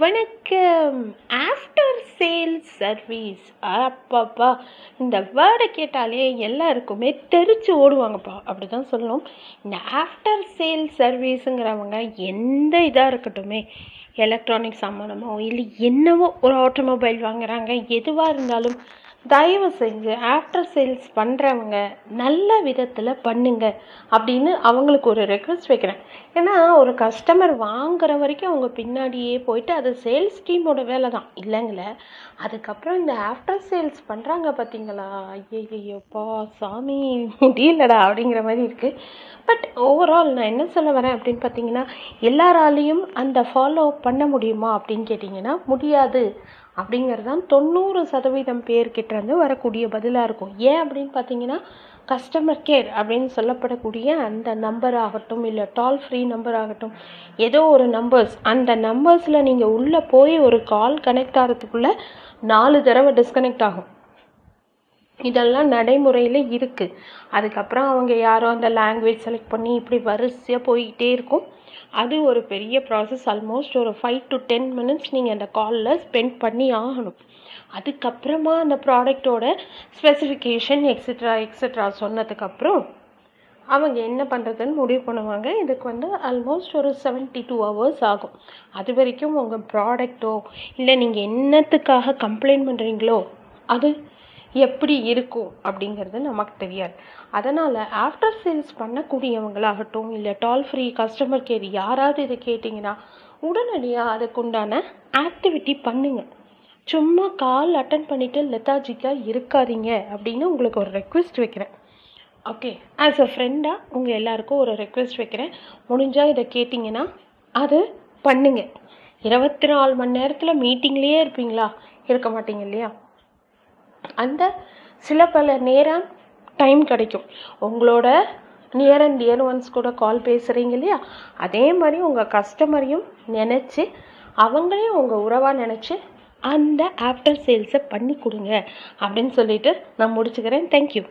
வணக்கம். After sales service அப்பாப்பா. இந்த வேர்டை கேட்டாலே எல்லாருக்குமே தெரிச்சு ஓடுவாங்கப்பா. அப்படி தான் சொல்லணும். இந்த ஆஃப்டர் சேல்ஸ் சர்வீஸுங்கிறவங்க எந்த இதாக இருக்கட்டுமே எலக்ட்ரானிக் சம்மந்தமோ இல்லை என்னவோ ஒரு ஆட்டோமொபைல் வாங்குறாங்க எதுவாக இருந்தாலும் தயவு செஞ்சு ஆஃப்டர் சேல்ஸ் பண்ணுறவங்க நல்ல விதத்தில் பண்ணுங்க அப்படின்னு அவங்களுக்கு ஒரு ரெக்வஸ்ட் வைக்கிறேன். ஏன்னா ஒரு கஸ்டமர் வாங்குற வரைக்கும் அவங்க பின்னாடியே போயிட்டு அது சேல்ஸ் டீமோட வேலை தான். இல்லைங்கள? அதுக்கப்புறம் இந்த ஆஃப்டர் சேல்ஸ் பண்ணுறாங்க பார்த்தீங்களா ஐயையோப்பா சாமி முடியலடா அப்படிங்கிற மாதிரி இருக்குது பட் ஓவரால் நான் என்ன சொல்ல வரேன் அப்படின்னு பார்த்தீங்கன்னா எல்லாராலையும் அந்த ஃபாலோ பண்ண முடியுமா அப்படின்னு கேட்டிங்கன்னா முடியாது. அப்படிங்கிறது தான் தொண்ணூறு சதவீதம் பேர்கிட்டேருந்து வரக்கூடிய பதிலாக இருக்கும். ஏன் அப்படின்னு பார்த்தீங்கன்னா கஸ்டமர் கேர் அப்படின்னு சொல்லப்படக்கூடிய அந்த நம்பர் ஆகட்டும் இல்லை டால் ஃப்ரீ நம்பர் ஆகட்டும் ஏதோ ஒரு நம்பர்ஸ் அந்த நம்பர்ஸில் நீங்கள் உள்ளே போய் ஒரு கால் கனெக்ட் ஆகிறதுக்குள்ளே நாலு தடவை டிஸ்கனெக்ட் ஆகும். இதெல்லாம் நடைமுறையில் இருக்குது அதுக்கப்புறம் அவங்க யாரோ அந்த லாங்குவேஜ் செலக்ட் பண்ணி இப்படி வரிசையாக போய்கிட்டே இருக்கும். அது ஒரு பெரிய ப்ராசஸ் ஆல்மோஸ்ட் ஒரு ஃபைவ் டு டென் மினிட்ஸ் நீங்கள் அந்த காலில் ஸ்பெண்ட் பண்ணி ஆகணும். அதுக்கப்புறமா அந்த ப்ராடக்டோட ஸ்பெசிஃபிகேஷன் எக்ஸட்ரா எக்ஸட்ரா சொன்னதுக்கப்புறம் அவங்க என்ன பண்ணுறதுன்னு முடிவு பண்ணுவாங்க. இதுக்கு வந்து ஆல்மோஸ்ட் ஒரு செவன்ட்டி டூ ஹவர்ஸ் ஆகும். அது வரைக்கும் உங்கள் ப்ராடக்டோ இல்லை நீங்கள் என்னத்துக்காக கம்ப்ளைண்ட் பண்ணுறீங்களோ அது எப்படி இருக்கும் அப்படிங்கிறது நமக்கு தெரியாது. அதனால் ஆஃப்டர் சேல்ஸ் பண்ணக்கூடியவங்களாகட்டும் இல்லை டால் ஃப்ரீ கஸ்டமர் கேர் யாராவது இதை கேட்டிங்கன்னா உடனடியாக அதுக்குண்டான ஆக்டிவிட்டி பண்ணுங்க. சும்மா கால் அட்டன் பண்ணிவிட்டு லெத்தாஜிக்காக இருக்காதீங்க அப்படின்னு உங்களுக்கு ஒரு ரெக்வெஸ்ட் வைக்கிறேன். ஓகே ஆஸ் அ ஃப்ரெண்டாக உங்கள் எல்லாருக்கும் ஒரு ரெக்வெஸ்ட் வைக்கிறேன். முடிஞ்சால் இதை கேட்டிங்கன்னா அது பண்ணுங்கள் இருபத்தி நாலு மணி நேரத்தில் மீட்டிங்லேயே இருப்பீங்களா? இருக்க மாட்டீங்க இல்லையா? அந்த சில பல நேரம் டைம் கிடைக்கும். உங்களோட நியர் அண்ட் டியர் ஒன்ஸ் கூட கால் பேசுகிறீங்க இல்லையா? அதே மாதிரி உங்கள் கஸ்டமரையும் நினச்சி அவங்களையும் உங்கள் உறவாக நினச்சி அந்த ஆஃப்டர் சேல்ஸை பண்ணி கொடுங்க. அப்படின்னு சொல்லிட்டு நான் முடிச்சுக்கிறேன். தேங்க்யூ